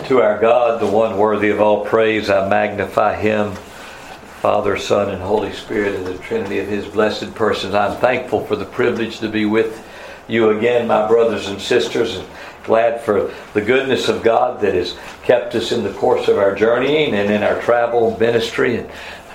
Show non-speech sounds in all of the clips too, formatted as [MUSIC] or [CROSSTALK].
to our God, the one worthy of all praise, I magnify him, Father, Son, and Holy Spirit, in the Trinity of his blessed persons. I'm thankful for the privilege to be with you again, my brothers and sisters, and glad for the goodness of God that has kept us in the course of our journeying and in our travel ministry and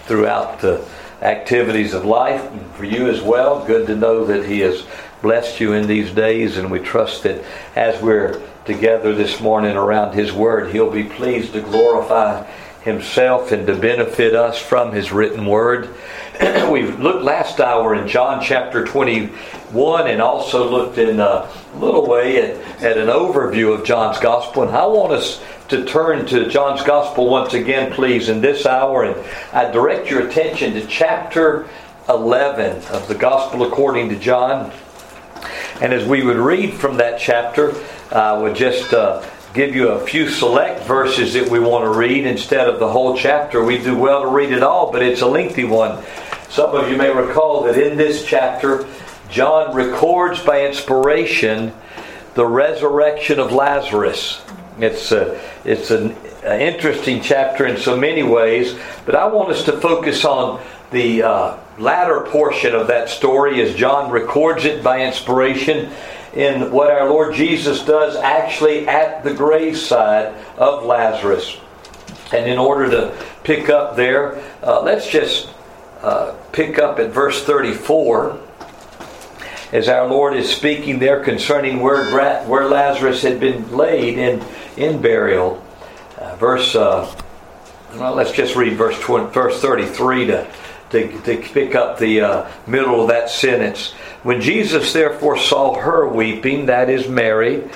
throughout the activities of life. And for you as well, good to know that he has blessed you in these days, and we trust that as we're together this morning around His Word, He'll be pleased to glorify Himself and to benefit us from His written Word. [CLEARS THROAT] we looked last hour in John chapter 21 and also looked in a little way at, at an overview of John's Gospel. And I want us to turn to John's Gospel once again, please, in this hour. And I direct your attention to chapter 11 of the Gospel according to John. And as we would read from that chapter, I would just uh, give you a few select verses that we want to read instead of the whole chapter. We do well to read it all, but it's a lengthy one. Some of you may recall that in this chapter, John records by inspiration the resurrection of Lazarus. It's a, it's an, interesting chapter in so many ways, but I want us to focus on the uh, latter portion of that story as John records it by inspiration in what our Lord Jesus does actually at the graveside of Lazarus. And in order to pick up there, uh, let's just uh, pick up at verse 34 as our Lord is speaking there concerning where, where Lazarus had been laid in, in burial. Uh, verse, uh, well, let's just read verse, 20, verse 33 to to, to pick up the uh, middle of that sentence. When Jesus therefore saw her weeping, that is Mary,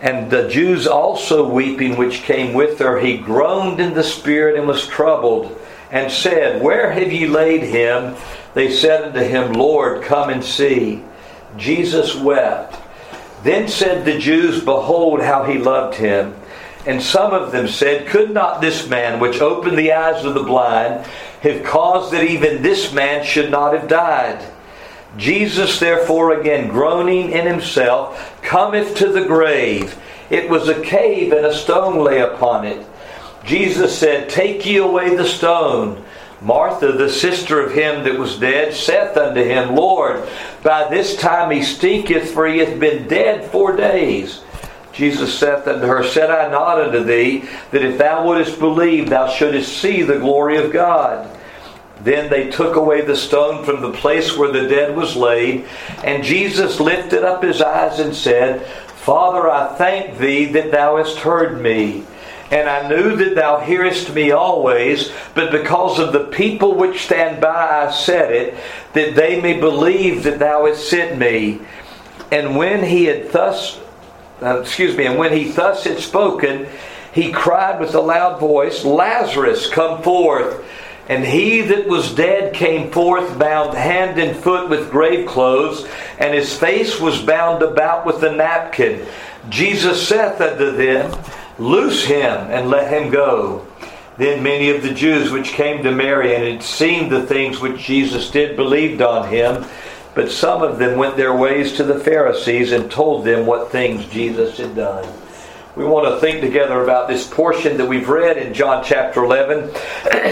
and the Jews also weeping which came with her, he groaned in the spirit and was troubled, and said, Where have ye laid him? They said unto him, Lord, come and see. Jesus wept. Then said the Jews, Behold how he loved him. And some of them said, Could not this man, which opened the eyes of the blind, have caused that even this man should not have died? Jesus, therefore, again groaning in himself, cometh to the grave. It was a cave, and a stone lay upon it. Jesus said, Take ye away the stone. Martha, the sister of him that was dead, saith unto him, Lord, by this time he stinketh, for he hath been dead four days. Jesus saith unto her, Said I not unto thee that if thou wouldest believe, thou shouldest see the glory of God? Then they took away the stone from the place where the dead was laid, and Jesus lifted up his eyes and said, Father, I thank thee that thou hast heard me. And I knew that thou hearest me always, but because of the people which stand by I said it, that they may believe that thou hast sent me. And when he had thus uh, excuse me, and when he thus had spoken, he cried with a loud voice, Lazarus, come forth. And he that was dead came forth, bound hand and foot with grave clothes, and his face was bound about with a napkin. Jesus saith unto them, Loose him and let him go. Then many of the Jews which came to Mary and had seen the things which Jesus did believed on him. But some of them went their ways to the Pharisees and told them what things Jesus had done. We want to think together about this portion that we've read in John chapter 11. And [CLEARS THROAT]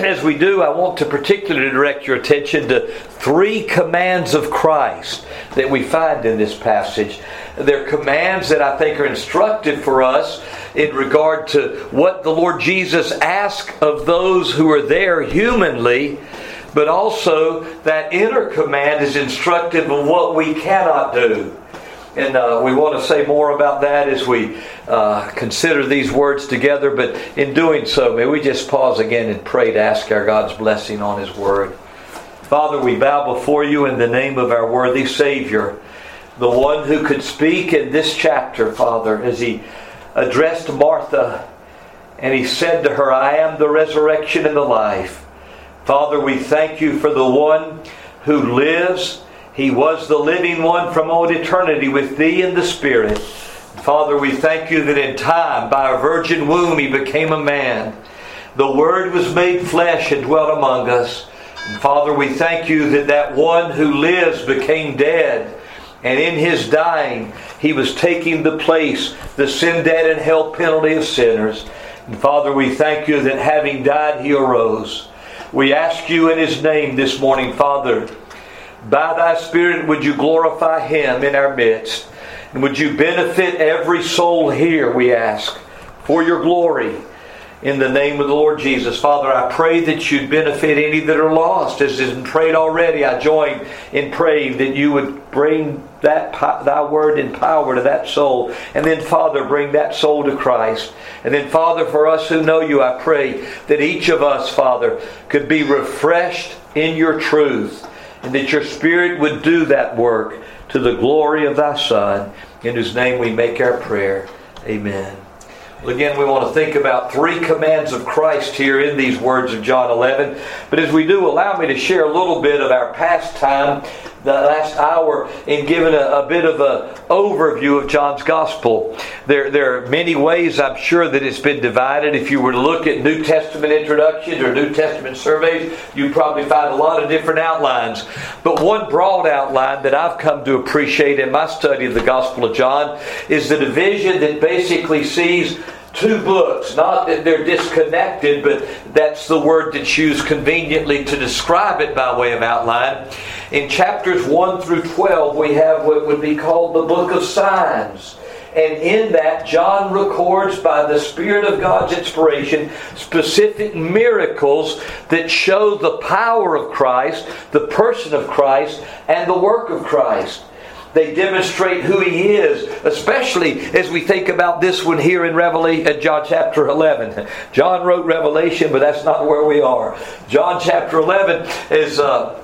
as we do, I want to particularly direct your attention to three commands of Christ that we find in this passage. They're commands that I think are instructive for us in regard to what the Lord Jesus asked of those who are there humanly but also that inner command is instructive of what we cannot do. And uh, we want to say more about that as we uh, consider these words together. But in doing so, may we just pause again and pray to ask our God's blessing on His Word. Father, we bow before you in the name of our worthy Savior, the one who could speak in this chapter, Father, as He addressed Martha and He said to her, I am the resurrection and the life. Father, we thank you for the one who lives. He was the living one from old eternity with thee in the Spirit. Father, we thank you that in time, by a virgin womb, he became a man. The Word was made flesh and dwelt among us. And Father, we thank you that that one who lives became dead. And in his dying, he was taking the place, the sin, debt, and hell penalty of sinners. And Father, we thank you that having died, he arose. We ask you in his name this morning, Father, by thy Spirit, would you glorify him in our midst? And would you benefit every soul here, we ask, for your glory in the name of the Lord Jesus. Father, I pray that you'd benefit any that are lost. As is prayed already, I join in praying that you would bring that thy word in power to that soul. And then, Father, bring that soul to Christ. And then, Father, for us who know you, I pray that each of us, Father, could be refreshed in your truth and that your Spirit would do that work to the glory of thy Son, in whose name we make our prayer. Amen. Again, we want to think about three commands of Christ here in these words of John 11. But as we do, allow me to share a little bit of our past time, the last hour, in giving a, a bit of an overview of John's Gospel. There, there are many ways I'm sure that it's been divided. If you were to look at New Testament introductions or New Testament surveys, you'd probably find a lot of different outlines. But one broad outline that I've come to appreciate in my study of the Gospel of John is the division that basically sees two books. Not that they're disconnected, but that's the word that's used conveniently to describe it by way of outline. In chapters 1 through 12, we have what would be called the book of signs. And in that, John records by the Spirit of God's inspiration specific miracles that show the power of Christ, the person of Christ, and the work of Christ. They demonstrate who he is, especially as we think about this one here in Revelation, uh, John chapter 11. John wrote Revelation, but that's not where we are. John chapter 11 is. Uh,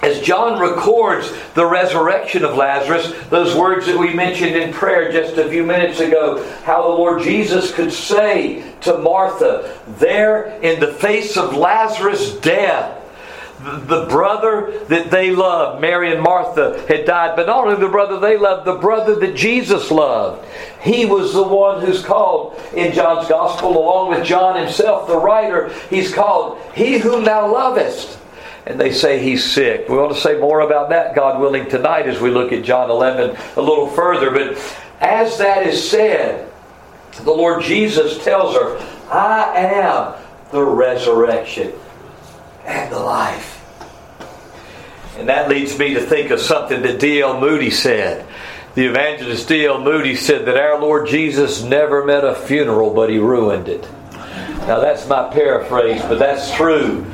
as John records the resurrection of Lazarus, those words that we mentioned in prayer just a few minutes ago, how the Lord Jesus could say to Martha, there in the face of Lazarus' death, the brother that they loved, Mary and Martha, had died, but not only the brother they loved, the brother that Jesus loved. He was the one who's called in John's Gospel, along with John himself, the writer, he's called He Whom Thou Lovest. And they say he's sick. We want to say more about that, God willing, tonight as we look at John 11 a little further. But as that is said, the Lord Jesus tells her, I am the resurrection and the life. And that leads me to think of something that D.L. Moody said. The evangelist D.L. Moody said that our Lord Jesus never met a funeral, but he ruined it. Now, that's my paraphrase, but that's true.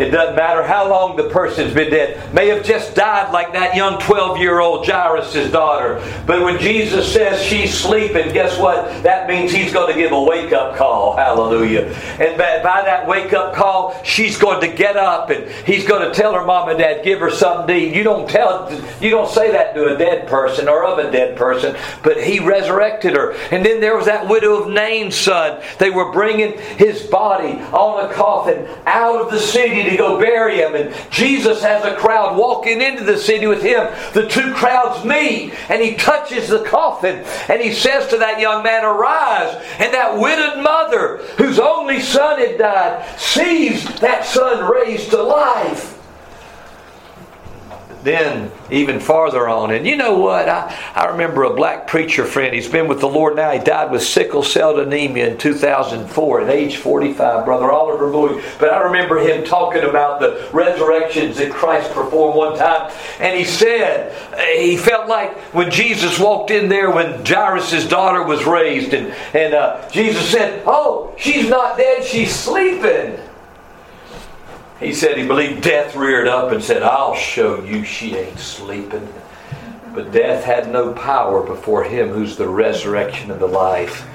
It doesn't matter how long the person's been dead. May have just died like that young 12 year old Jairus' daughter. But when Jesus says she's sleeping, guess what? That means he's going to give a wake up call. Hallelujah. And by, by that wake up call, she's going to get up and he's going to tell her mom and dad, give her something to eat. You don't tell, you don't say that to a dead person or of a dead person, but he resurrected her. And then there was that widow of Nain's son. They were bringing his body on a coffin out of the city to go bury him. And Jesus has a crowd walking into the city with him. The two crowds meet, and he touches the coffin, and he says to that young man, Arise. And that widowed mother, whose only son had died, sees that son raised to life then even farther on. And you know what? I, I remember a black preacher friend. He's been with the Lord now. He died with sickle cell anemia in 2004 at age 45, Brother Oliver Bowie. But I remember him talking about the resurrections that Christ performed one time. And he said he felt like when Jesus walked in there when Jairus' daughter was raised, and, and uh, Jesus said, Oh, she's not dead, she's sleeping. He said he believed death reared up and said, I'll show you she ain't sleeping. But death had no power before him who's the resurrection and the life.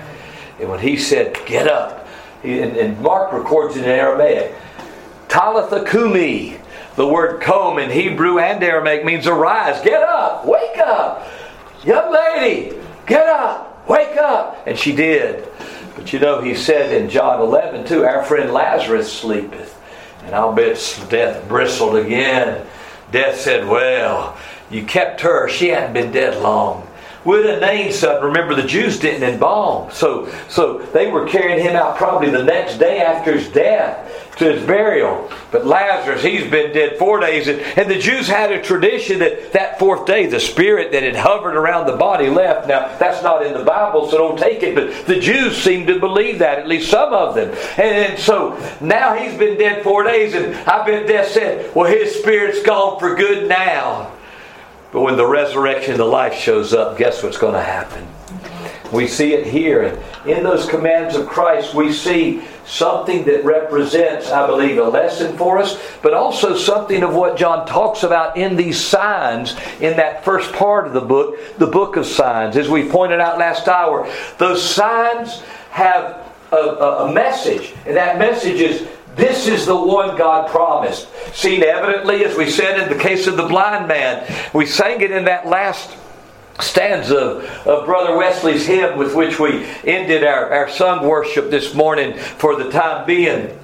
And when he said, Get up, and, and Mark records it in Aramaic, Talitha Kumi, the word kom in Hebrew and Aramaic means arise, get up, wake up. Young lady, get up, wake up. And she did. But you know, he said in John 11 too, our friend Lazarus sleepeth. And I'll bet death bristled again. Death said, Well, you kept her. She hadn't been dead long. Would have named something. Remember, the Jews didn't embalm. So, so they were carrying him out probably the next day after his death to his burial. But Lazarus, he's been dead four days. And, and the Jews had a tradition that that fourth day, the spirit that had hovered around the body left. Now, that's not in the Bible, so don't take it. But the Jews seem to believe that, at least some of them. And, and so now he's been dead four days. And I bet death said, well, his spirit's gone for good now. But when the resurrection, the life shows up, guess what's going to happen? We see it here. And in those commands of Christ, we see something that represents, I believe, a lesson for us, but also something of what John talks about in these signs in that first part of the book, the book of signs. As we pointed out last hour, those signs have a, a, a message, and that message is this is the one God promised. Seen evidently, as we said in the case of the blind man, we sang it in that last stanza of Brother Wesley's hymn with which we ended our, our sung worship this morning for the time being.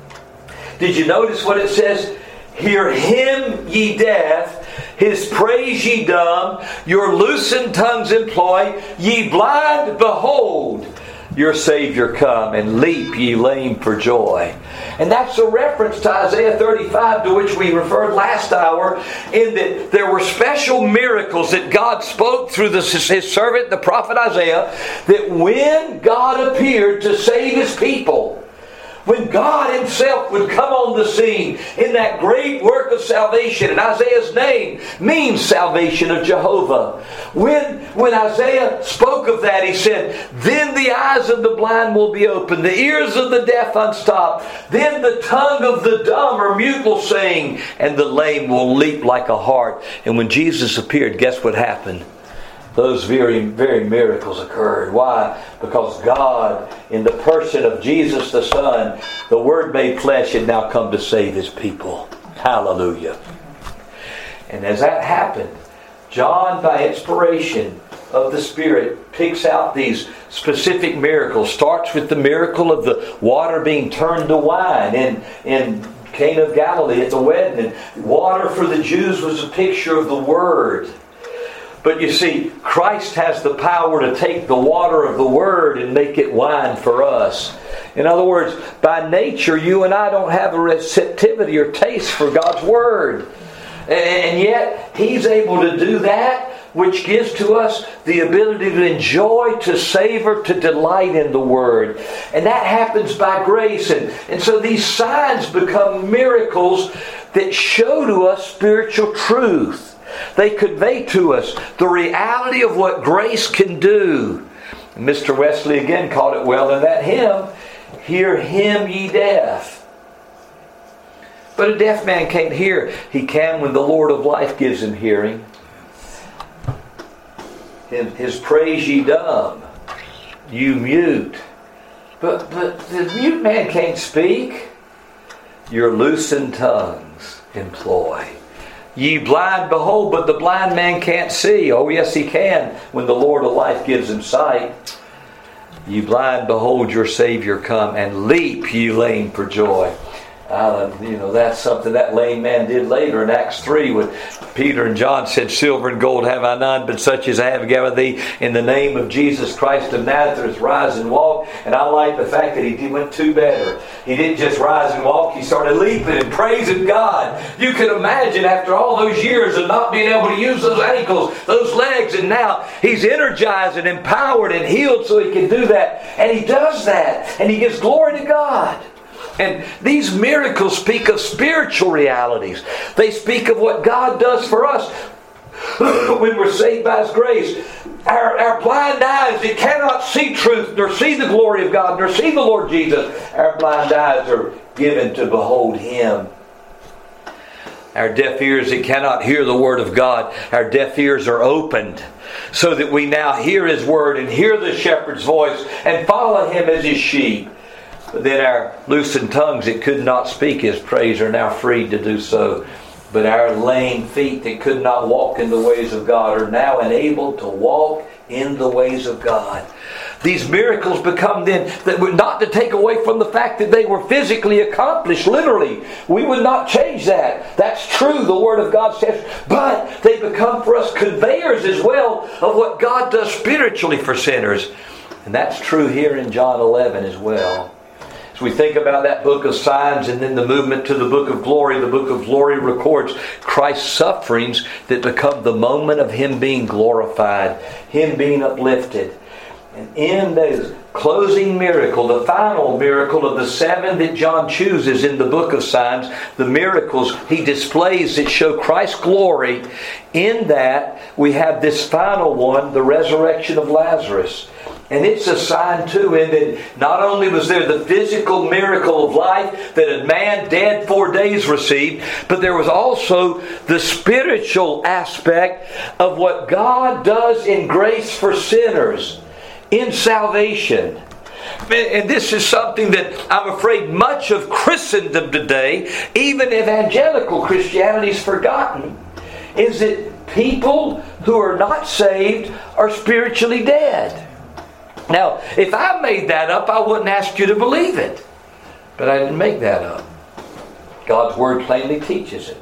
Did you notice what it says? Hear him, ye deaf, his praise ye dumb, your loosened tongues employ, ye blind, behold your Savior come, and leap ye lame for joy. And that's a reference to Isaiah 35, to which we referred last hour, in that there were special miracles that God spoke through the, his servant, the prophet Isaiah, that when God appeared to save his people, when God Himself would come on the scene in that great work of salvation, and Isaiah's name means salvation of Jehovah. When, when Isaiah spoke of that, he said, Then the eyes of the blind will be opened, the ears of the deaf unstopped, then the tongue of the dumb or mute will sing, and the lame will leap like a hart. And when Jesus appeared, guess what happened? Those very, very miracles occurred. Why? Because God, in the person of Jesus the Son, the Word made flesh, had now come to save His people. Hallelujah. And as that happened, John, by inspiration of the Spirit, picks out these specific miracles. Starts with the miracle of the water being turned to wine in, in Cana of Galilee at the wedding. And water for the Jews was a picture of the Word but you see, Christ has the power to take the water of the Word and make it wine for us. In other words, by nature, you and I don't have a receptivity or taste for God's Word. And yet, He's able to do that, which gives to us the ability to enjoy, to savor, to delight in the Word. And that happens by grace. And, and so these signs become miracles that show to us spiritual truth. They convey to us the reality of what grace can do. Mr. Wesley again called it well in that hymn Hear him, ye deaf. But a deaf man can't hear. He can when the Lord of life gives him hearing. His praise ye dumb, you mute. But, but the mute man can't speak. Your loosened tongues employ. Ye blind, behold, but the blind man can't see. Oh, yes, he can when the Lord of life gives him sight. Ye blind, behold your Savior come, and leap, ye lame, for joy. Uh, you know, that's something that lame man did later in Acts 3 when Peter and John said, Silver and gold have I none, but such as I have given thee in the name of Jesus Christ of Nazareth, rise and walk. And I like the fact that he went two better. He didn't just rise and walk, he started leaping and praising God. You can imagine after all those years of not being able to use those ankles, those legs, and now he's energized and empowered and healed so he can do that. And he does that. And he gives glory to God. And these miracles speak of spiritual realities. They speak of what God does for us [LAUGHS] when we're saved by His grace. Our, our blind eyes that cannot see truth, nor see the glory of God, nor see the Lord Jesus, our blind eyes are given to behold Him. Our deaf ears that cannot hear the Word of God, our deaf ears are opened so that we now hear His Word and hear the shepherd's voice and follow Him as His sheep. But then our loosened tongues that could not speak his praise are now freed to do so. But our lame feet that could not walk in the ways of God are now enabled to walk in the ways of God. these miracles become then that were not to take away from the fact that they were physically accomplished, literally. We would not change that. That's true, the Word of God says. But they become for us conveyors as well of what God does spiritually for sinners. And that's true here in John 11 as well. As we think about that book of signs and then the movement to the book of glory, the book of glory records Christ's sufferings that become the moment of Him being glorified, Him being uplifted. And in the closing miracle, the final miracle of the seven that John chooses in the book of signs, the miracles he displays that show Christ's glory, in that we have this final one, the resurrection of Lazarus. And it's a sign too, in that not only was there the physical miracle of life that a man dead four days received, but there was also the spiritual aspect of what God does in grace for sinners, in salvation. And this is something that I'm afraid much of Christendom today, even evangelical Christianity, is forgotten. Is that people who are not saved are spiritually dead. Now, if I made that up, I wouldn't ask you to believe it. But I didn't make that up. God's Word plainly teaches it.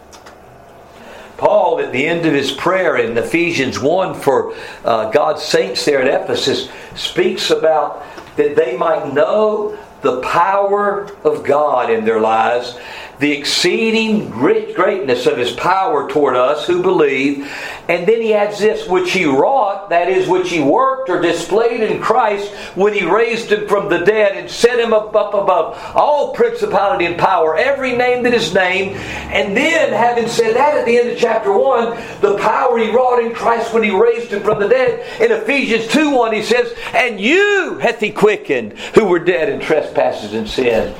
Paul, at the end of his prayer in Ephesians 1 for uh, God's saints there at Ephesus, speaks about that they might know the power of God in their lives the exceeding great greatness of his power toward us who believe. And then he adds this, which he wrought, that is, which he worked or displayed in Christ when he raised him from the dead and set him up, up above all principality and power, every name that is named. And then, having said that at the end of chapter 1, the power he wrought in Christ when he raised him from the dead, in Ephesians 2 1, he says, And you hath he quickened who were dead in trespasses and sin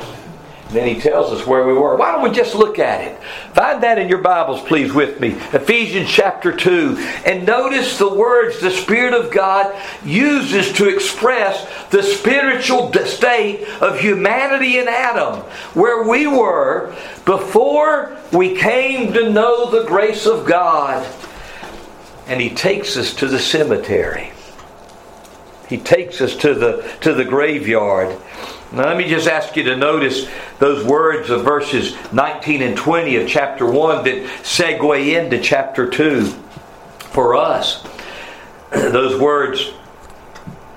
then he tells us where we were. Why don't we just look at it? Find that in your Bibles, please, with me. Ephesians chapter 2. And notice the words the Spirit of God uses to express the spiritual state of humanity in Adam, where we were before we came to know the grace of God. And he takes us to the cemetery. He takes us to the, to the graveyard. Now, let me just ask you to notice those words of verses 19 and 20 of chapter 1 that segue into chapter 2 for us. [CLEARS THROAT] Those words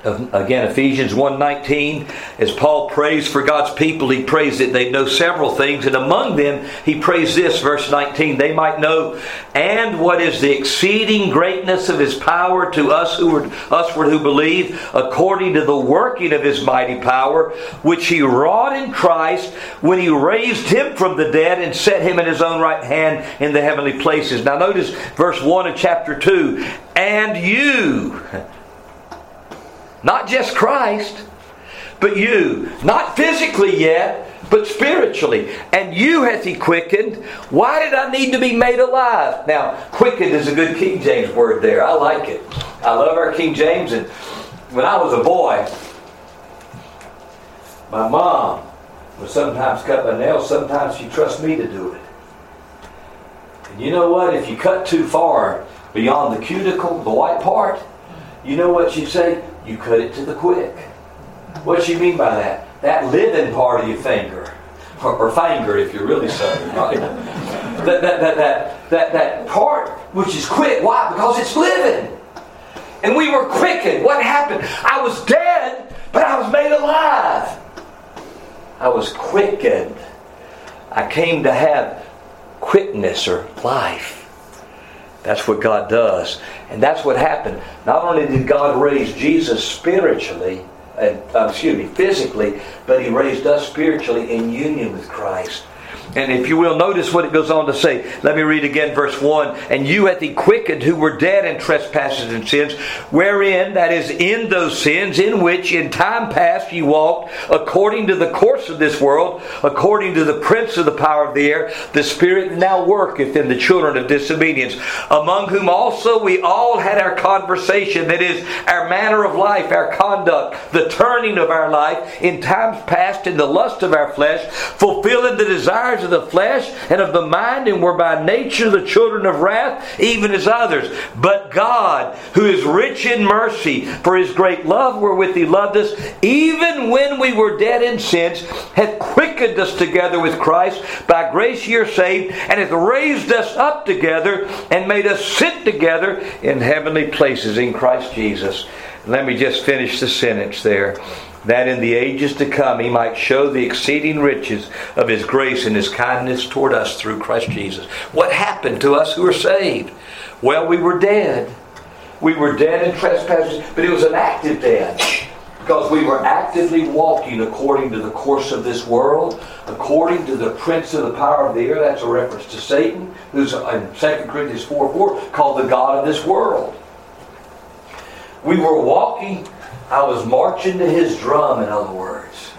again ephesians 1.19 as paul prays for god's people he prays that they know several things and among them he prays this verse 19 they might know and what is the exceeding greatness of his power to us who are usward who believe according to the working of his mighty power which he wrought in christ when he raised him from the dead and set him in his own right hand in the heavenly places. Now notice verse 1 of chapter 2 and you [LAUGHS] not just Christ, but you. Not physically yet, but spiritually. And you hath he quickened. Why did I need to be made alive? Now, quickened is a good King James word there. I like it. I love our King James. And when I was a boy, my mom would sometimes cut my nails, sometimes she trusts me to do it. And you know what? If you cut too far beyond the cuticle, the white part, you know what she'd say? You cut it to the quick. What do you mean by that? That living part of your finger, or, or finger if you're really southern, right? that, that, that, that, that, that part which is quick. Why? Because it's living. And we were quickened. What happened? I was dead, but I was made alive. I was quickened. I came to have quickness or life. That's what God does. And that's what happened. Not only did God raise Jesus spiritually, and, uh, excuse me, physically, but He raised us spiritually in union with Christ. And if you will, notice what it goes on to say. Let me read again verse 1. And you hath he quickened who were dead in trespasses and sins, wherein, that is, in those sins, in which in time past ye walked, according to the course of this world, according to the prince of the power of the air, the Spirit now worketh in the children of disobedience, among whom also we all had our conversation, that is, our manner of life, our conduct, the turning of our life, in times past in the lust of our flesh, fulfilling the desires of the flesh and of the mind, and were by nature the children of wrath, even as others. But God, who is rich in mercy, for his great love wherewith he loved us, even when we were dead in sins, hath quickened us together with Christ. By grace ye are saved, and hath raised us up together, and made us sit together in heavenly places in Christ Jesus. Let me just finish the sentence there that in the ages to come he might show the exceeding riches of his grace and his kindness toward us through Christ Jesus. What happened to us who are saved? Well, we were dead. We were dead in trespasses, but it was an active death because we were actively walking according to the course of this world, according to the prince of the power of the air. That's a reference to Satan, who's in 2 Corinthians 4 4 called the God of this world. We were walking I was marching to his drum, in other words.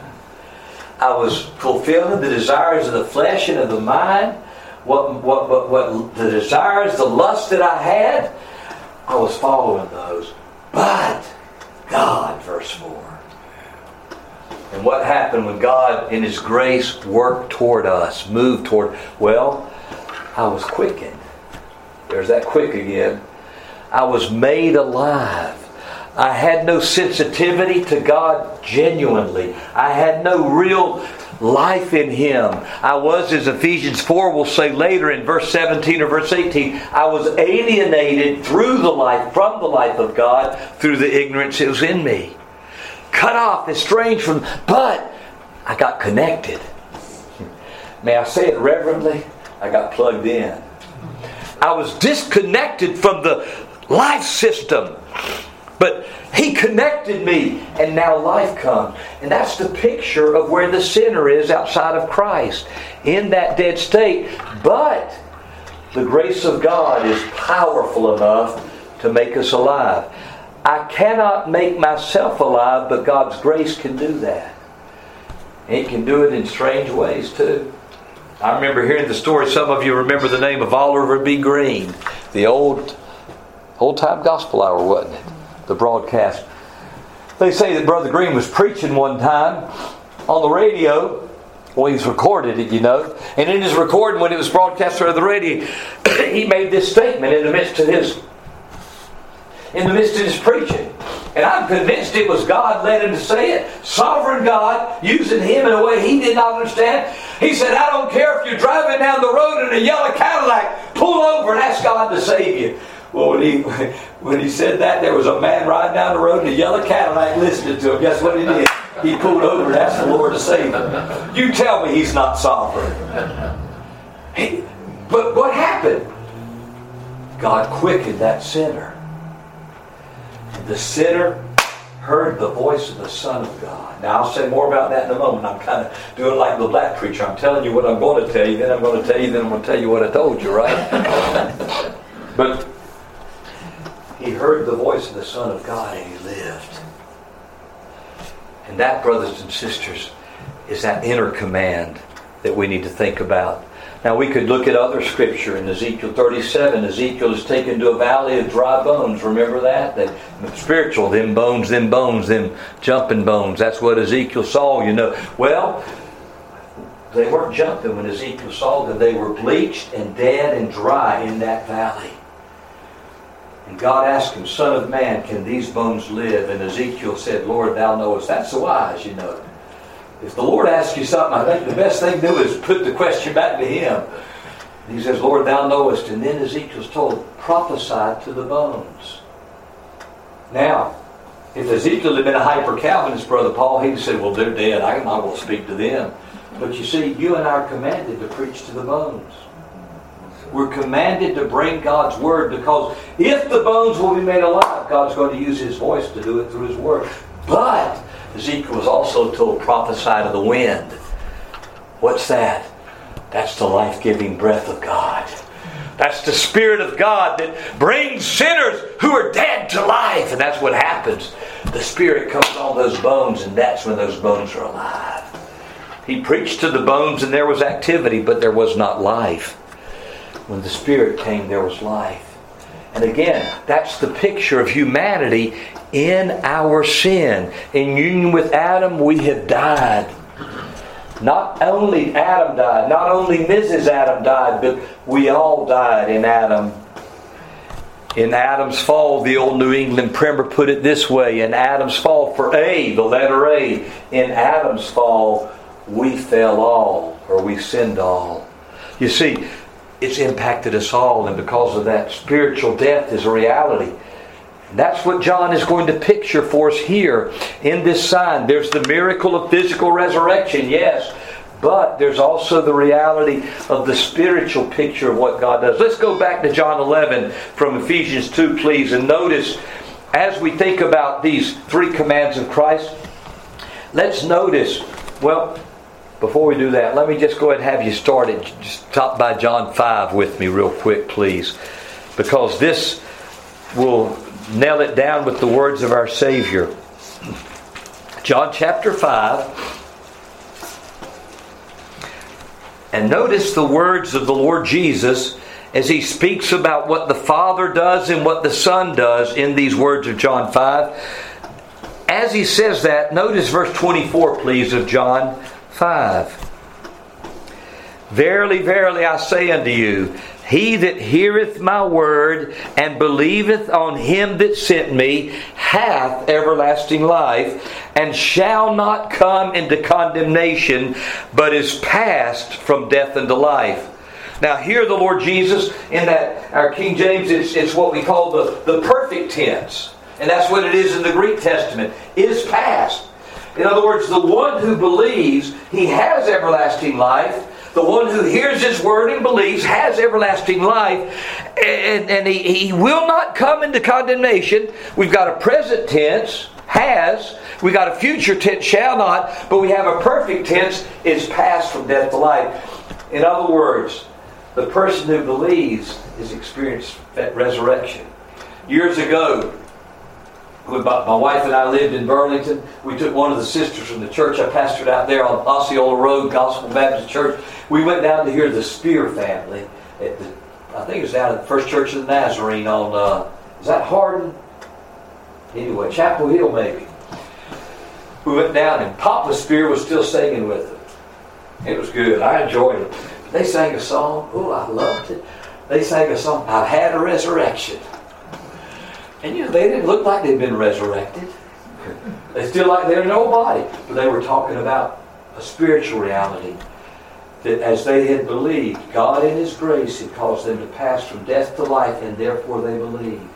I was fulfilling the desires of the flesh and of the mind. What, what, what, what the desires, the lust that I had, I was following those. But God, verse 4. And what happened when God, in His grace, worked toward us, moved toward? Well, I was quickened. There's that quick again. I was made alive. I had no sensitivity to God genuinely. I had no real life in Him. I was, as Ephesians 4 will say later in verse 17 or verse 18, I was alienated through the life, from the life of God, through the ignorance that was in me. Cut off, estranged from, but I got connected. May I say it reverently? I got plugged in. I was disconnected from the life system but he connected me, and now life comes. And that's the picture of where the sinner is outside of Christ, in that dead state. But the grace of God is powerful enough to make us alive. I cannot make myself alive, but God's grace can do that. It can do it in strange ways too. I remember hearing the story. Some of you remember the name of Oliver B. Greene, the old old time gospel hour, wasn't it? The broadcast. They say that Brother Greene was preaching one time on the radio. Well, he's recorded it, you know. And in his recording, when it was broadcast through the radio, [COUGHS] he made this statement in the midst of his in the midst of his preaching. And I'm convinced it was God led him to say it. Sovereign God using him in a way he did not understand. He said, I don't care if you're driving down the road in a yellow Cadillac, pull over and ask God to save you. Well, when he when he said that, there was a man riding down the road in a yellow Cadillac listening to him. Guess what he did? He pulled over and asked the Lord to save him. You tell me he's not sovereign. He, but what happened? God quickened that sinner. The sinner heard the voice of the Son of God. Now, I'll say more about that in a moment. I'm kind of doing like the black preacher. I'm telling you what I'm going to tell you, then I'm going to tell you, then I'm going to tell you what I told you, right? but he heard the voice of the Son of God and he lived. And that, brothers and sisters, is that inner command that we need to think about. Now, we could look at other scripture in Ezekiel 37. Ezekiel is taken to a valley of dry bones. Remember that? That spiritual, them bones, them bones, them jumping bones. That's what Ezekiel saw, you know. Well, they weren't jumping when Ezekiel saw them. They were bleached and dead and dry in that valley. And God asked him, Son of man, can these bones live? And Ezekiel said, Lord, thou knowest. That's wise, you know. If the Lord asks you something, I think the best thing to do is put the question back to him. And he says, Lord, thou knowest. And then Ezekiel's told, prophesy to the bones. Now, if Ezekiel had been a hyper Calvinist, Brother Paul, he'd have said, Well, they're dead. I'm not to speak to them. But you see, you and I are commanded to preach to the bones. We're commanded to bring God's word because if the bones will be made alive, God's going to use his voice to do it through his word. But Ezekiel was also told prophesy to the wind. What's that? That's the life giving breath of God. That's the Spirit of God that brings sinners who are dead to life. And that's what happens. The Spirit comes on those bones, and that's when those bones are alive. He preached to the bones, and there was activity, but there was not life. When the Spirit came, there was life. And again, that's the picture of humanity in our sin. In union with Adam, we have died. Not only Adam died, not only Mrs. Adam died, but we all died in Adam. In Adam's fall, the old New England primer put it this way in Adam's fall, for A, the letter A, in Adam's fall, we fell all, or we sinned all. You see, it's impacted us all, and because of that, spiritual death is a reality. That's what John is going to picture for us here in this sign. There's the miracle of physical resurrection, yes, but there's also the reality of the spiritual picture of what God does. Let's go back to John 11 from Ephesians 2, please, and notice as we think about these three commands of Christ, let's notice, well, before we do that, let me just go ahead and have you started. Just top by John 5 with me, real quick, please. Because this will nail it down with the words of our Savior. John chapter 5. And notice the words of the Lord Jesus as he speaks about what the Father does and what the Son does in these words of John 5. As he says that, notice verse 24, please, of John 5. Verily, verily, I say unto you, he that heareth my word and believeth on him that sent me hath everlasting life, and shall not come into condemnation, but is passed from death into life. Now, here the Lord Jesus, in that our King James, it's, it's what we call the, the perfect tense. And that's what it is in the Greek Testament, is past. In other words, the one who believes he has everlasting life the one who hears his word and believes has everlasting life, and, and he, he will not come into condemnation. We've got a present tense, has. We've got a future tense, shall not, but we have a perfect tense, is passed from death to life. In other words, the person who believes is experienced resurrection. Years ago, when my wife and I lived in Burlington, we took one of the sisters from the church I pastored out there on Osceola Road, Gospel Baptist Church. We went down to hear the Speer family at the, I think it was down at the First Church of the Nazarene on, uh, is that Hardin? Anyway, Chapel Hill maybe. We went down and Papa Speer was still singing with them. It was good. I enjoyed it. They sang a song. Oh, I loved it. They sang a song, I've had a resurrection. And you know, they didn't look like they'd been resurrected. They still like they're nobody. But they were talking about a spiritual reality that as they had believed, God in His grace had caused them to pass from death to life, and therefore they believed.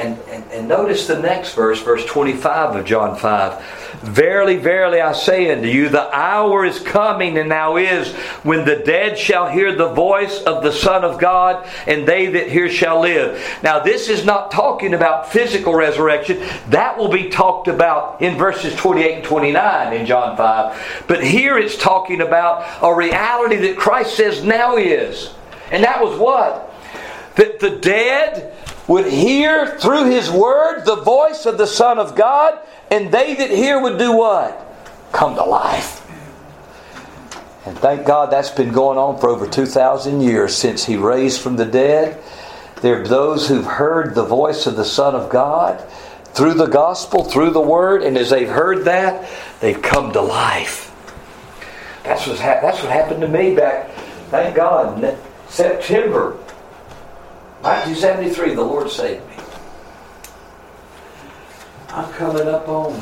And, and, and notice the next verse, verse 25 of John 5. Verily, verily, I say unto you, the hour is coming and now is when the dead shall hear the voice of the Son of God, and they that hear shall live. Now, this is not talking about physical resurrection. That will be talked about in verses 28 and 29 in John 5. But here it's talking about a reality that Christ says now is. And that was what? That the dead would hear through his word the voice of the Son of God, and they that hear would do what? Come to life. And thank God that's been going on for over 2,000 years since he raised from the dead. There are those who've heard the voice of the Son of God through the gospel, through the word, and as they've heard that, they've come to life. That's, ha- that's what happened to me back, thank God, September 1973, the Lord saved me. I'm coming up on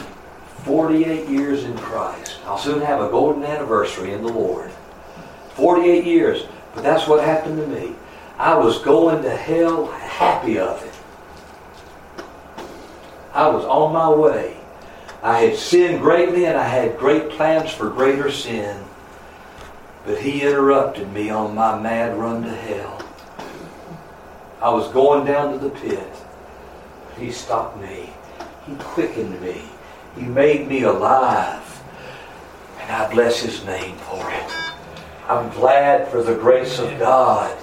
48 years in Christ. I'll soon have a golden anniversary in the Lord. 48 years. But that's what happened to me. I was going to hell happy of it. I was on my way. I had sinned greatly and I had great plans for greater sin. But he interrupted me on my mad run to hell. I was going down to the pit. He stopped me. He quickened me. He made me alive. And I bless His name for it. I'm glad for the grace of God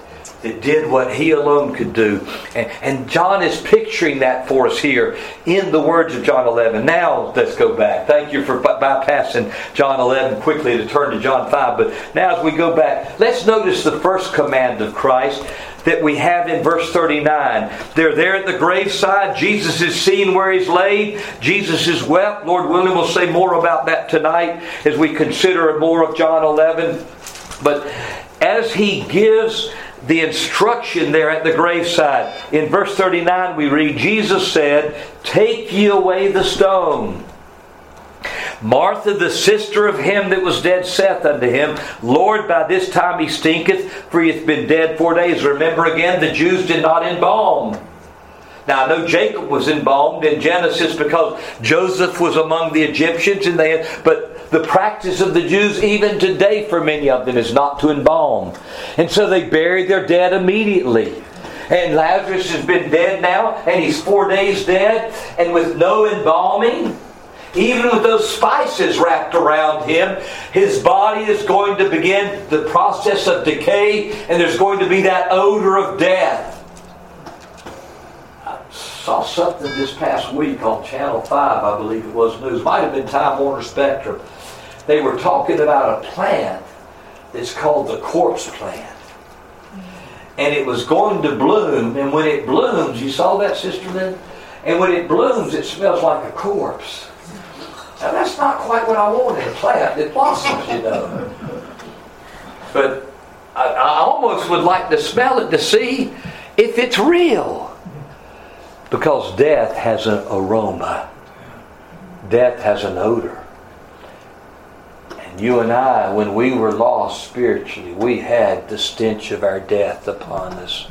that did what he alone could do. And, and, John is picturing that for us here in the words of John 11. Now let's go back. Thank you for bypassing John 11 quickly to turn to John 5. But now as we go back, let's notice the first command of Christ that we have in verse 39. They're there at the graveside. Jesus is seen where he's laid. Jesus is wept. Lord willing, we'll say more about that tonight as we consider more of John 11. But as he gives the instruction there at the graveside, in verse 39 we read, Jesus said, Take ye away the stone. Martha, the sister of him that was dead, saith unto him, Lord, by this time he stinketh, for he hath been dead four days. Remember again, the Jews did not embalm. Now I know Jacob was embalmed in Genesis because Joseph was among the Egyptians, and they had, but the practice of the Jews, even today, for many of them, is not to embalm, and so they buried their dead immediately. And Lazarus has been dead now, and he's four days dead, and with no embalming, even with those spices wrapped around him, his body is going to begin the process of decay, and there's going to be that odor of death. Saw something this past week on Channel 5, I believe it was news, might have been Time Warner Spectrum. They were talking about a plant that's called the corpse plant. And it was going to bloom, and when it blooms, you saw that, Sister Lynn? And when it blooms, it smells like a corpse. Now that's not quite what I want in a plant that blossoms, you know. But I, I almost would like to smell it to see if it's real. Because death has an aroma. Death has an odor. And you and I, when we were lost spiritually, we had the stench of our death upon us.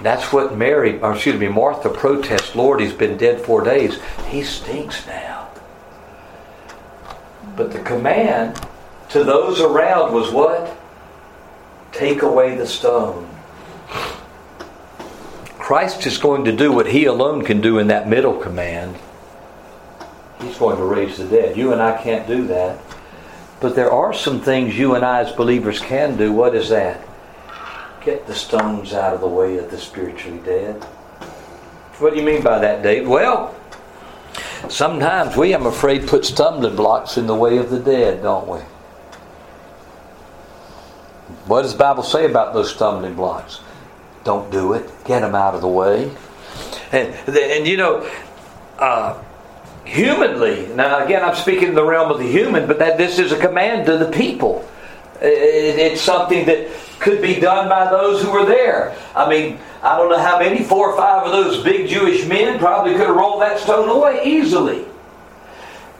That's what Mary, or excuse me, Martha protests, Lord, he's been dead four days. He stinks now. But the command to those around was what? Take away the stone. Christ is going to do what he alone can do in that middle command. He's going to raise the dead. You and I can't do that. But there are some things you and I as believers can do. What is that? Get the stones out of the way of the spiritually dead. What do you mean by that, Dave? Well, Sometimes we, I'm afraid, put stumbling blocks in the way of the dead, don't we? What does the Bible say about those stumbling blocks? Don't do it. Get them out of the way. And, and you know, uh, humanly, now again, I'm speaking in the realm of the human, but that this is a command to the people. It, it's something that could be done by those who were there. I mean, I don't know how many, four or five of those big Jewish men probably could have rolled that stone away easily.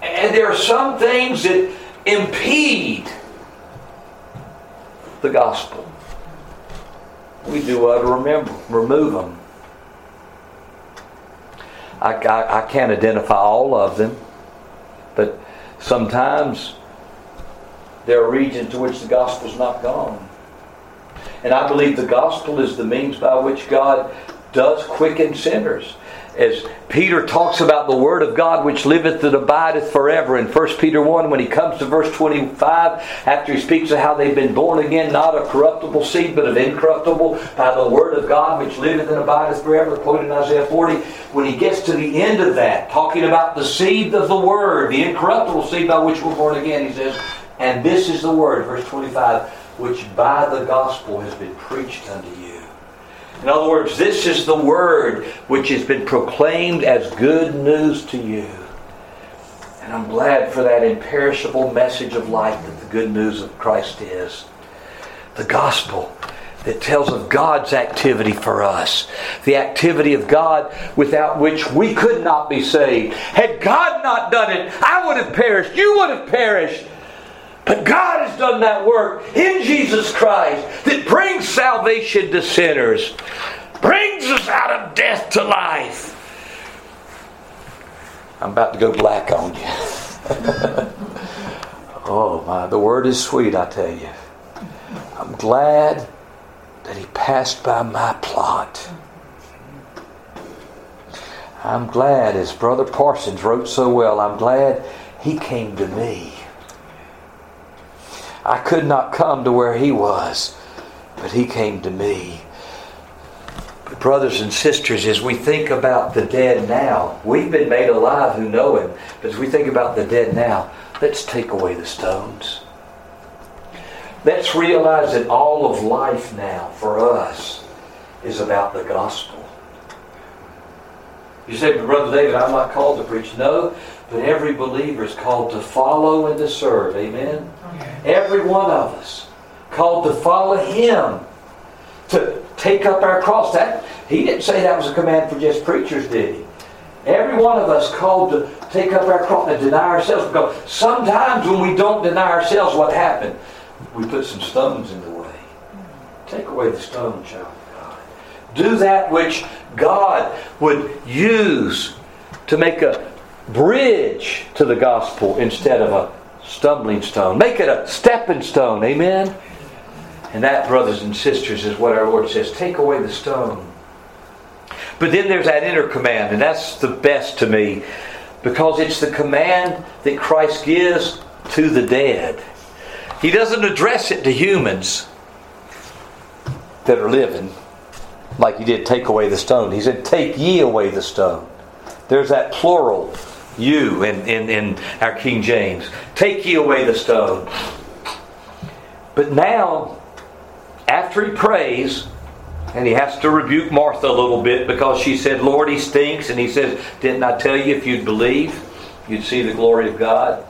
And there are some things that impede the gospel. We do well to remember, remove them. I, I, I can't identify all of them, but sometimes there are regions to which the gospel's not gone. And I believe the gospel is the means by which God does quicken sinners. As Peter talks about the word of God which liveth and abideth forever in 1 Peter 1, when he comes to verse 25, after he speaks of how they've been born again, not of corruptible seed, but of incorruptible, by the word of God which liveth and abideth forever, quoted in Isaiah 40, when he gets to the end of that, talking about the seed of the word, the incorruptible seed by which we're born again, he says, And this is the word, verse 25 which by the gospel has been preached unto you. In other words, this is the word which has been proclaimed as good news to you. And I'm glad for that imperishable message of life that the good news of Christ is. The gospel that tells of God's activity for us. The activity of God without which we could not be saved. Had God not done it, I would have perished. You would have perished. But God has done that work in Jesus Christ that brings salvation to sinners, brings us out of death to life. I'm about to go black on you. [LAUGHS] oh my, the word is sweet, I tell you. I'm glad that he passed by my plot. I'm glad, as Brother Parsons wrote so well, I'm glad he came to me. I could not come to where he was. but He came to me. Brothers and sisters, as we think about the dead now, we've been made alive who know Him, but as we think about the dead now, let's take away the stones. Let's realize that all of life now for us is about the gospel. You say, Brother David, I'm not called to preach. No, but every believer is called to follow and to serve. Amen? Every one of us called to follow Him, to take up our cross. That He didn't say that was a command for just preachers, did He? Every one of us called to take up our cross and deny ourselves. Because sometimes when we don't deny ourselves, what happened? We put some stones in the way. Take away the stone, child of God. Do that which God would use to make a bridge to the gospel instead of a stumbling stone. Make it a stepping stone. Amen? And that, brothers and sisters, is what our Lord says. Take away the stone. But then there's that inner command, and that's the best to me because it's the command that Christ gives to the dead. He doesn't address it to humans that are living like he did take away the stone. He said, Take ye away the stone. There's that plural, you, in, in, in our King James. Take ye away the stone. But now, after he prays, and he has to rebuke Martha a little bit because she said, Lord, he stinks. And he says, Didn't I tell you if you'd believe, you'd see the glory of God?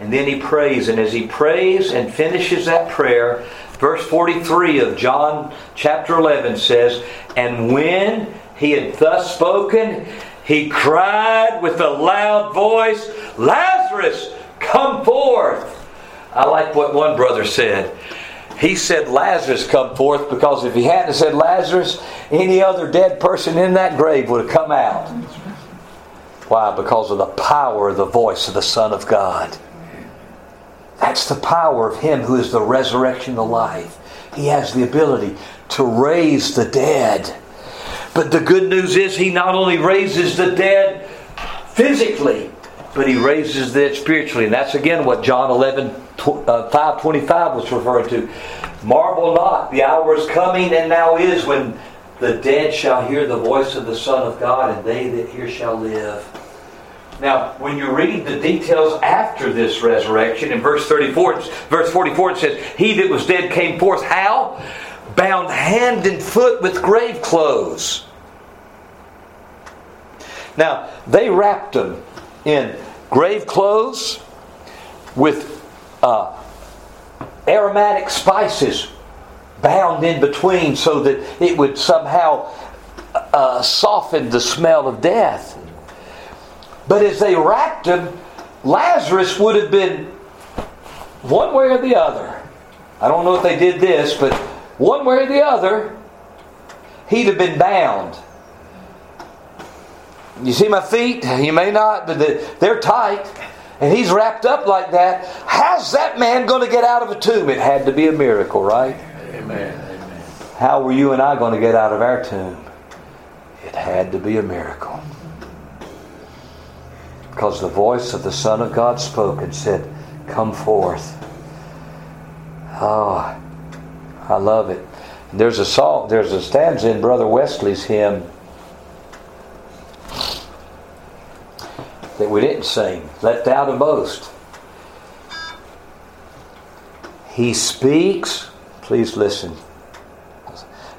And then he prays. And as he prays and finishes that prayer, verse 43 of John chapter 11 says, And when he had thus spoken, he cried with a loud voice, Lazarus, come forth. I like what one brother said. He said, Lazarus, come forth, because if he hadn't said Lazarus, any other dead person in that grave would have come out. Why? Because of the power of the voice of the Son of God. That's the power of Him who is the resurrection, the life. He has the ability to raise the dead. But the good news is, He not only raises the dead physically, but He raises the dead spiritually. And that's again what John 11, uh, 525 was referring to. Marvel not, the hour is coming and now is when the dead shall hear the voice of the Son of God, and they that hear shall live. Now, when you read the details after this resurrection, in verse 34, verse 44, it says, He that was dead came forth how? Bound hand and foot with grave clothes. Now, they wrapped him in grave clothes with uh, aromatic spices bound in between so that it would somehow uh, soften the smell of death. But as they wrapped him, Lazarus would have been one way or the other. I don't know if they did this, but one way or the other, he'd have been bound. You see my feet? You may not, but they're tight. And he's wrapped up like that. How's that man going to get out of a tomb? It had to be a miracle, right? Amen. Amen. How were you and I going to get out of our tomb? It had to be a miracle. Because the voice of the Son of God spoke and said, Come forth. Oh, I love it. There's a song, there's a stanza in Brother Wesley's hymn that we didn't sing. Let doubt and boast. He speaks. Please listen.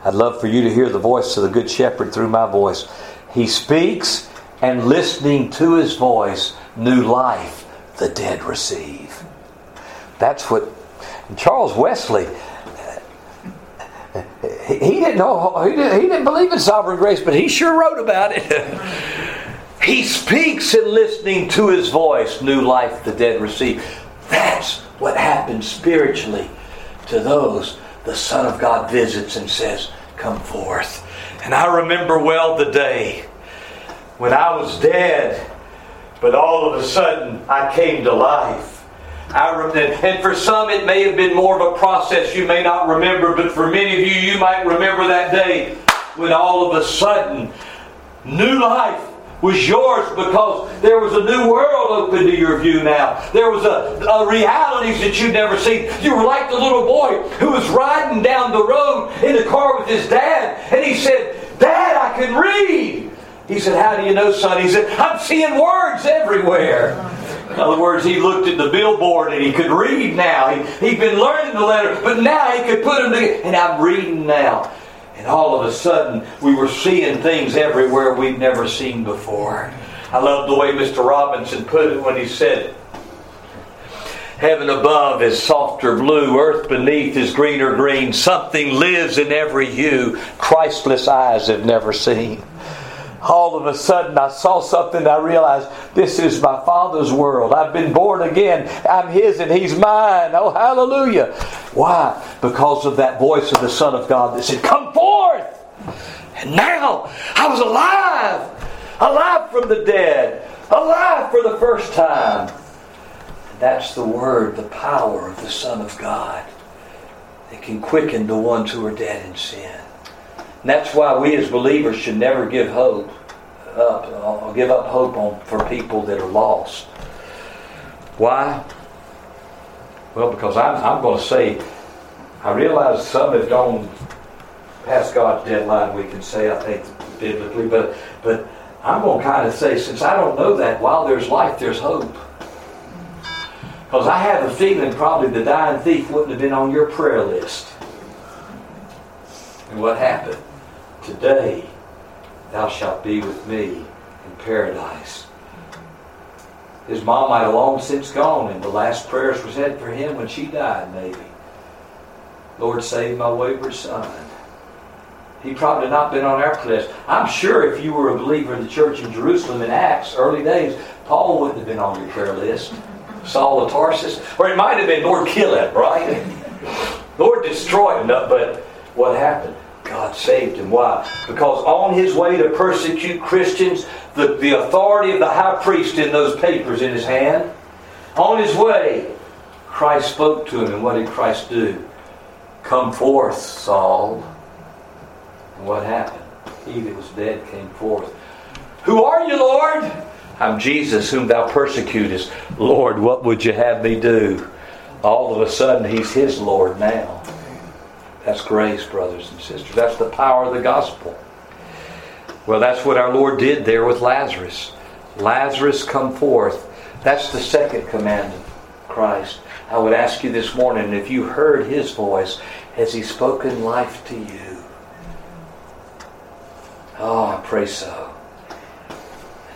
I'd love for you to hear the voice of the Good Shepherd through my voice. He speaks and listening to his voice, new life the dead receive. That's what Charles Wesley. He didn't know. He didn't, he didn't believe in sovereign grace, but he sure wrote about it. [LAUGHS] he speaks in listening to his voice, new life the dead receive. That's what happens spiritually to those the Son of God visits and says, Come forth. And I remember well the day when I was dead, but all of a sudden I came to life. I remember, and for some it may have been more of a process you may not remember, but for many of you, you might remember that day when all of a sudden new life was yours because there was a new world open to your view now. There was a, a realities that you'd never seen. You were like the little boy who was riding down the road in the car with his dad, and he said, Dad, I can read. He said, How do you know, son? He said, I'm seeing words everywhere. In other words, he looked at the billboard and he could read now. He, he'd been learning the letter, but now he could put them together. And I'm reading now. And all of a sudden, we were seeing things everywhere we'd never seen before. I love the way Mr. Robinson put it when he said, Heaven above is softer blue, earth beneath is greener green. Something lives in every hue Christless eyes have never seen all of a sudden I saw something I realized this is my Father's world. I've been born again. I'm His and He's mine. Oh, hallelujah. Why? Because of that voice of the Son of God that said, Come forth! And now I was alive, alive from the dead, alive for the first time. And that's the word, the power of the Son of God that can quicken the ones who are dead in sin. And that's why we as believers should never give hope up, I'll give up hope on for people that are lost. Why? Well, because I'm, I'm going to say, I realize some have gone past God's deadline, we can say, I think, biblically, but, but I'm going to kind of say, since I don't know that, while there's life, there's hope. Because I have a feeling probably the dying thief wouldn't have been on your prayer list. And what happened? Today, thou shalt be with me in paradise. His mom might have long since gone, and the last prayers was said for him when she died, maybe. Lord, save my wayward son. He probably not been on our list. I'm sure if you were a believer in the church in Jerusalem in Acts, early days, Paul wouldn't have been on your prayer list. Saul of Tarsus. Or it might have been, Lord, kill him, right? [LAUGHS] Lord, destroy him. But what happened? God saved him. Why? Because on his way to persecute Christians, the, the authority of the high priest in those papers in his hand, on his way, Christ spoke to him. And what did Christ do? Come forth, Saul. And what happened? He that was dead came forth. Who are you, Lord? I'm Jesus, whom thou persecutest. Lord, what would you have me do? All of a sudden, he's his Lord now. That's grace, brothers and sisters. That's the power of the gospel. Well, that's what our Lord did there with Lazarus. Lazarus, come forth. That's the second command of Christ. I would ask you this morning if you heard his voice, has he spoken life to you? Oh, I pray so.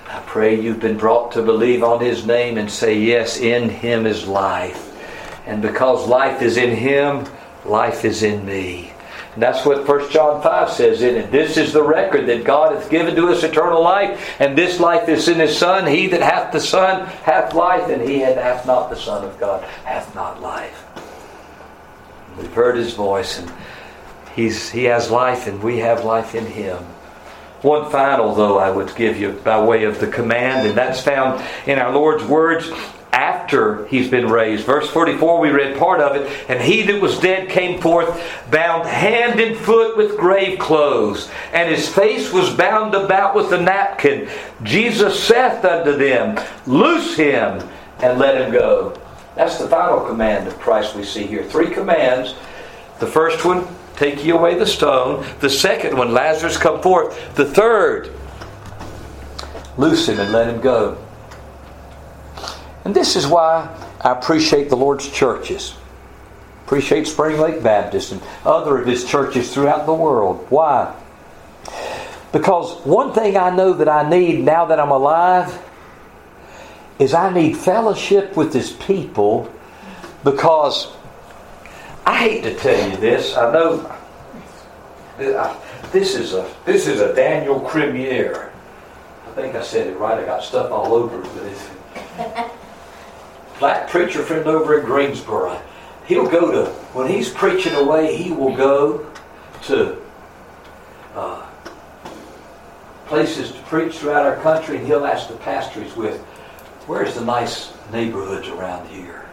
I pray you've been brought to believe on his name and say, Yes, in him is life. And because life is in him, life is in me. And that's what 1 John 5 says in it. This is the record that God hath given to us eternal life, and this life is in his Son. He that hath the Son hath life, and he that hath not the Son of God hath not life. We've heard his voice, and he's, he has life, and we have life in him. One final, though, I would give you by way of the command, and that's found in our Lord's words after he's been raised. Verse 44, we read part of it. And he that was dead came forth, bound hand and foot with grave clothes, and his face was bound about with a napkin. Jesus saith unto them, Loose him and let him go. That's the final command of Christ we see here. Three commands. The first one, take ye away the stone. The second one, Lazarus come forth. The third, loose him and let him go. And this is why I appreciate the Lord's churches. Appreciate Spring Lake Baptist and other of his churches throughout the world. Why? Because one thing I know that I need now that I'm alive is I need fellowship with his people because I hate to tell you this. I know this is a this is a Daniel Cremier. I think I said it right. I got stuff all over it, but it's black preacher friend over in Greensboro. He'll go to, when he's preaching away, he will go to uh, places to preach throughout our country, and he'll ask the pastor he's with, where's the nice neighborhoods around here?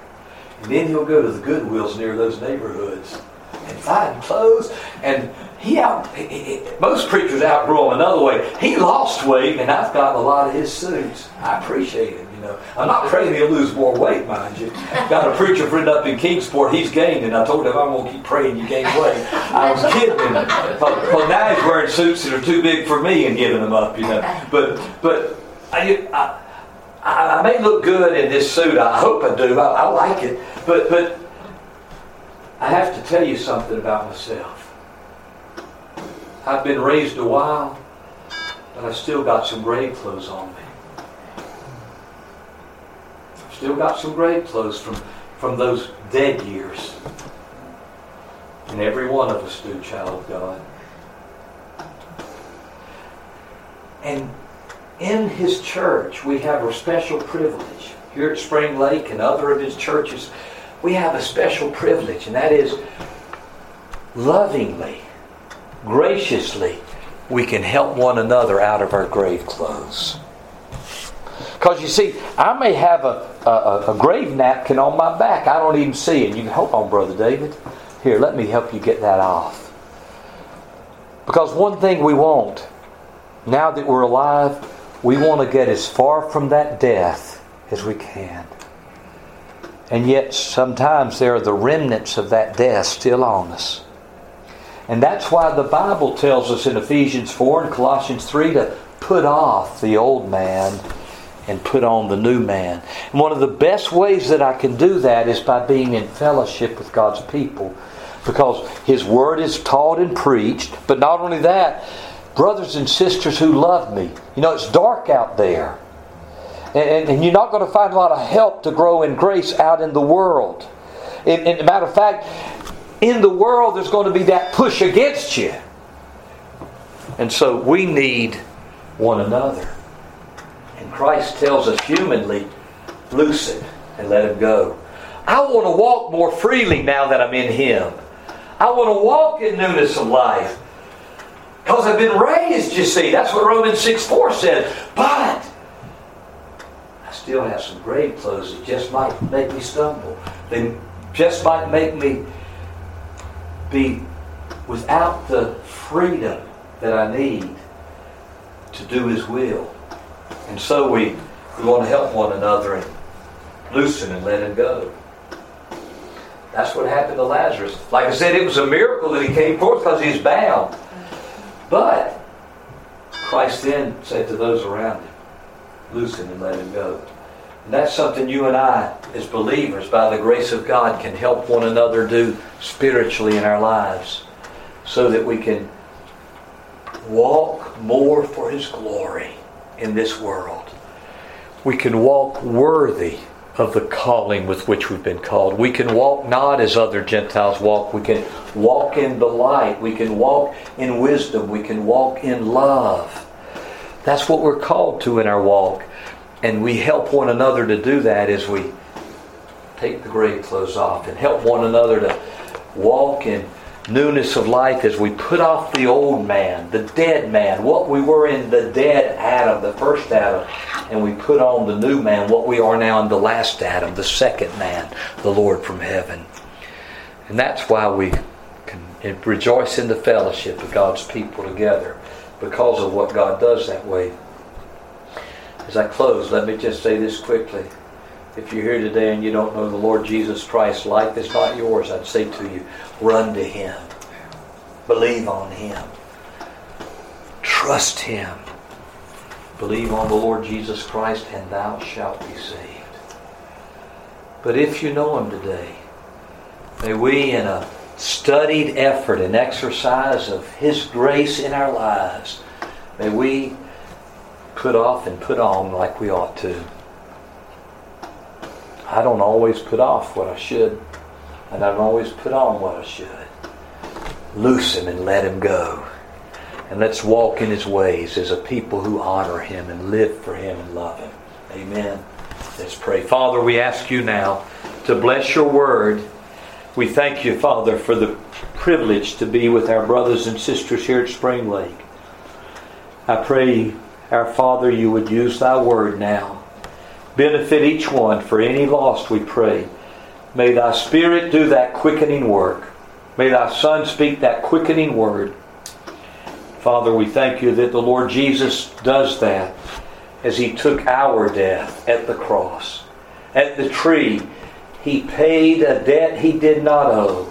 And then he'll go to the Goodwills near those neighborhoods. and find clothes. And he out, he, most preachers outgrow him another way. He lost weight, and I've got a lot of his suits. I appreciate it. Know, I'm not praying he'll lose more weight, mind you. Got a preacher friend up in Kingsport. He's gained, and I told him I'm going to keep praying you gain weight. I was kidding him. Well, now he's wearing suits that are too big for me and giving them up. You know, but but I, I I, may look good in this suit. I hope I do. I, I like it. But, but I have to tell you something about myself. I've been raised a while, but I still got some grave clothes on me. Still got some grave clothes from, from those dead years. And every one of us do, child of God. And in his church, we have a special privilege. Here at Spring Lake and other of his churches, we have a special privilege, and that is lovingly, graciously, we can help one another out of our grave clothes. Because you see, I may have a, a, a, grave napkin on my back. I don't even see it. You can hold on, Brother David. Here, let me help you get that off. Because one thing we want, now that we're alive, we want to get as far from that death as we can. And yet, sometimes there are the remnants of that death still on us. And that's why the Bible tells us in Ephesians 4 and Colossians 3 to put off the old man and put on the new man. And one of the best ways that I can do that is by being in fellowship with God's people. Because His Word is taught and preached, but not only that, brothers and sisters who love me. You know, it's dark out there. And, and, you're not going to find a lot of help to grow in grace out in the world. And, and matter of fact, in the world, there's going to be that push against you. And so we need one another. Christ tells us humanly, loose it and let him go. I want to walk more freely now that I'm in him. I want to walk in newness of life. Because I've been raised, you see. That's what Romans 6 4 said. But I still have some grave clothes that just might make me stumble. They just might make me be without the freedom that I need to do His will. And so we, we want to help one another and loosen and let Him go. That's what happened to Lazarus. Like I said, it was a miracle that he came forth because he's bound. But Christ then said to those around him, Loosen and let him go. And that's something you and I, as believers, by the grace of God, can help one another do spiritually in our lives so that we can walk more for His glory in this world. We can walk worthy of the calling with which we've been called. We can walk not as other Gentiles walk. We can walk in the light. We can walk in wisdom. We can walk in love. That's what we're called to in our walk. And we help one another to do that as we take the grave clothes off and help one another to walk in newness of life as we put off the old man, the dead man, what we were in the dead Adam, the first Adam, and we put on the new man, what we are now in the last Adam, the second man, the Lord from heaven. And that's why we can rejoice in the fellowship of God's people together because of what God does that way. As I close, let me just say this quickly. If you're here today and you don't know the Lord Jesus Christ, life is not yours, I'd say to you, run to Him. Believe on Him. Trust Him. Believe on the Lord Jesus Christ, and thou shalt be saved. But if you know Him today, may we, in a studied effort and exercise of His grace in our lives, may we put off and put on like we ought to. I don't always put off what I should, and I don't always put on what I should. Loose him and let him go. And let's walk in his ways as a people who honor him and live for him and love him. Amen. Let's pray. Father, we ask you now to bless your word. We thank you, Father, for the privilege to be with our brothers and sisters here at Spring Lake. I pray, our Father, you would use thy word now benefit each one. For any lost, we pray. May thy Spirit do that quickening work. May thy Son speak that quickening word. Father, we thank you that the Lord Jesus does that as he took our death at the cross. At the tree, he paid a debt he did not owe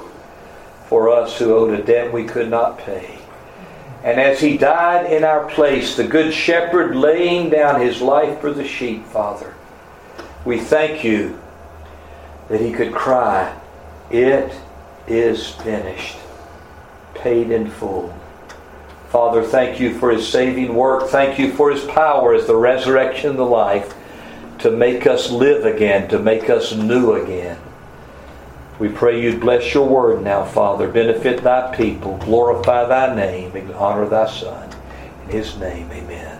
for us who owed a debt we could not pay. And as he died in our place, the Good Shepherd laying down his life for the sheep, Father, we thank you that he could cry, It is finished, paid in full. Father, thank you for his saving work. Thank you for his power as the resurrection and the life to make us live again, to make us new again. We pray you'd bless your word now, Father. Benefit thy people. Glorify thy name and honor thy Son. In his name, amen.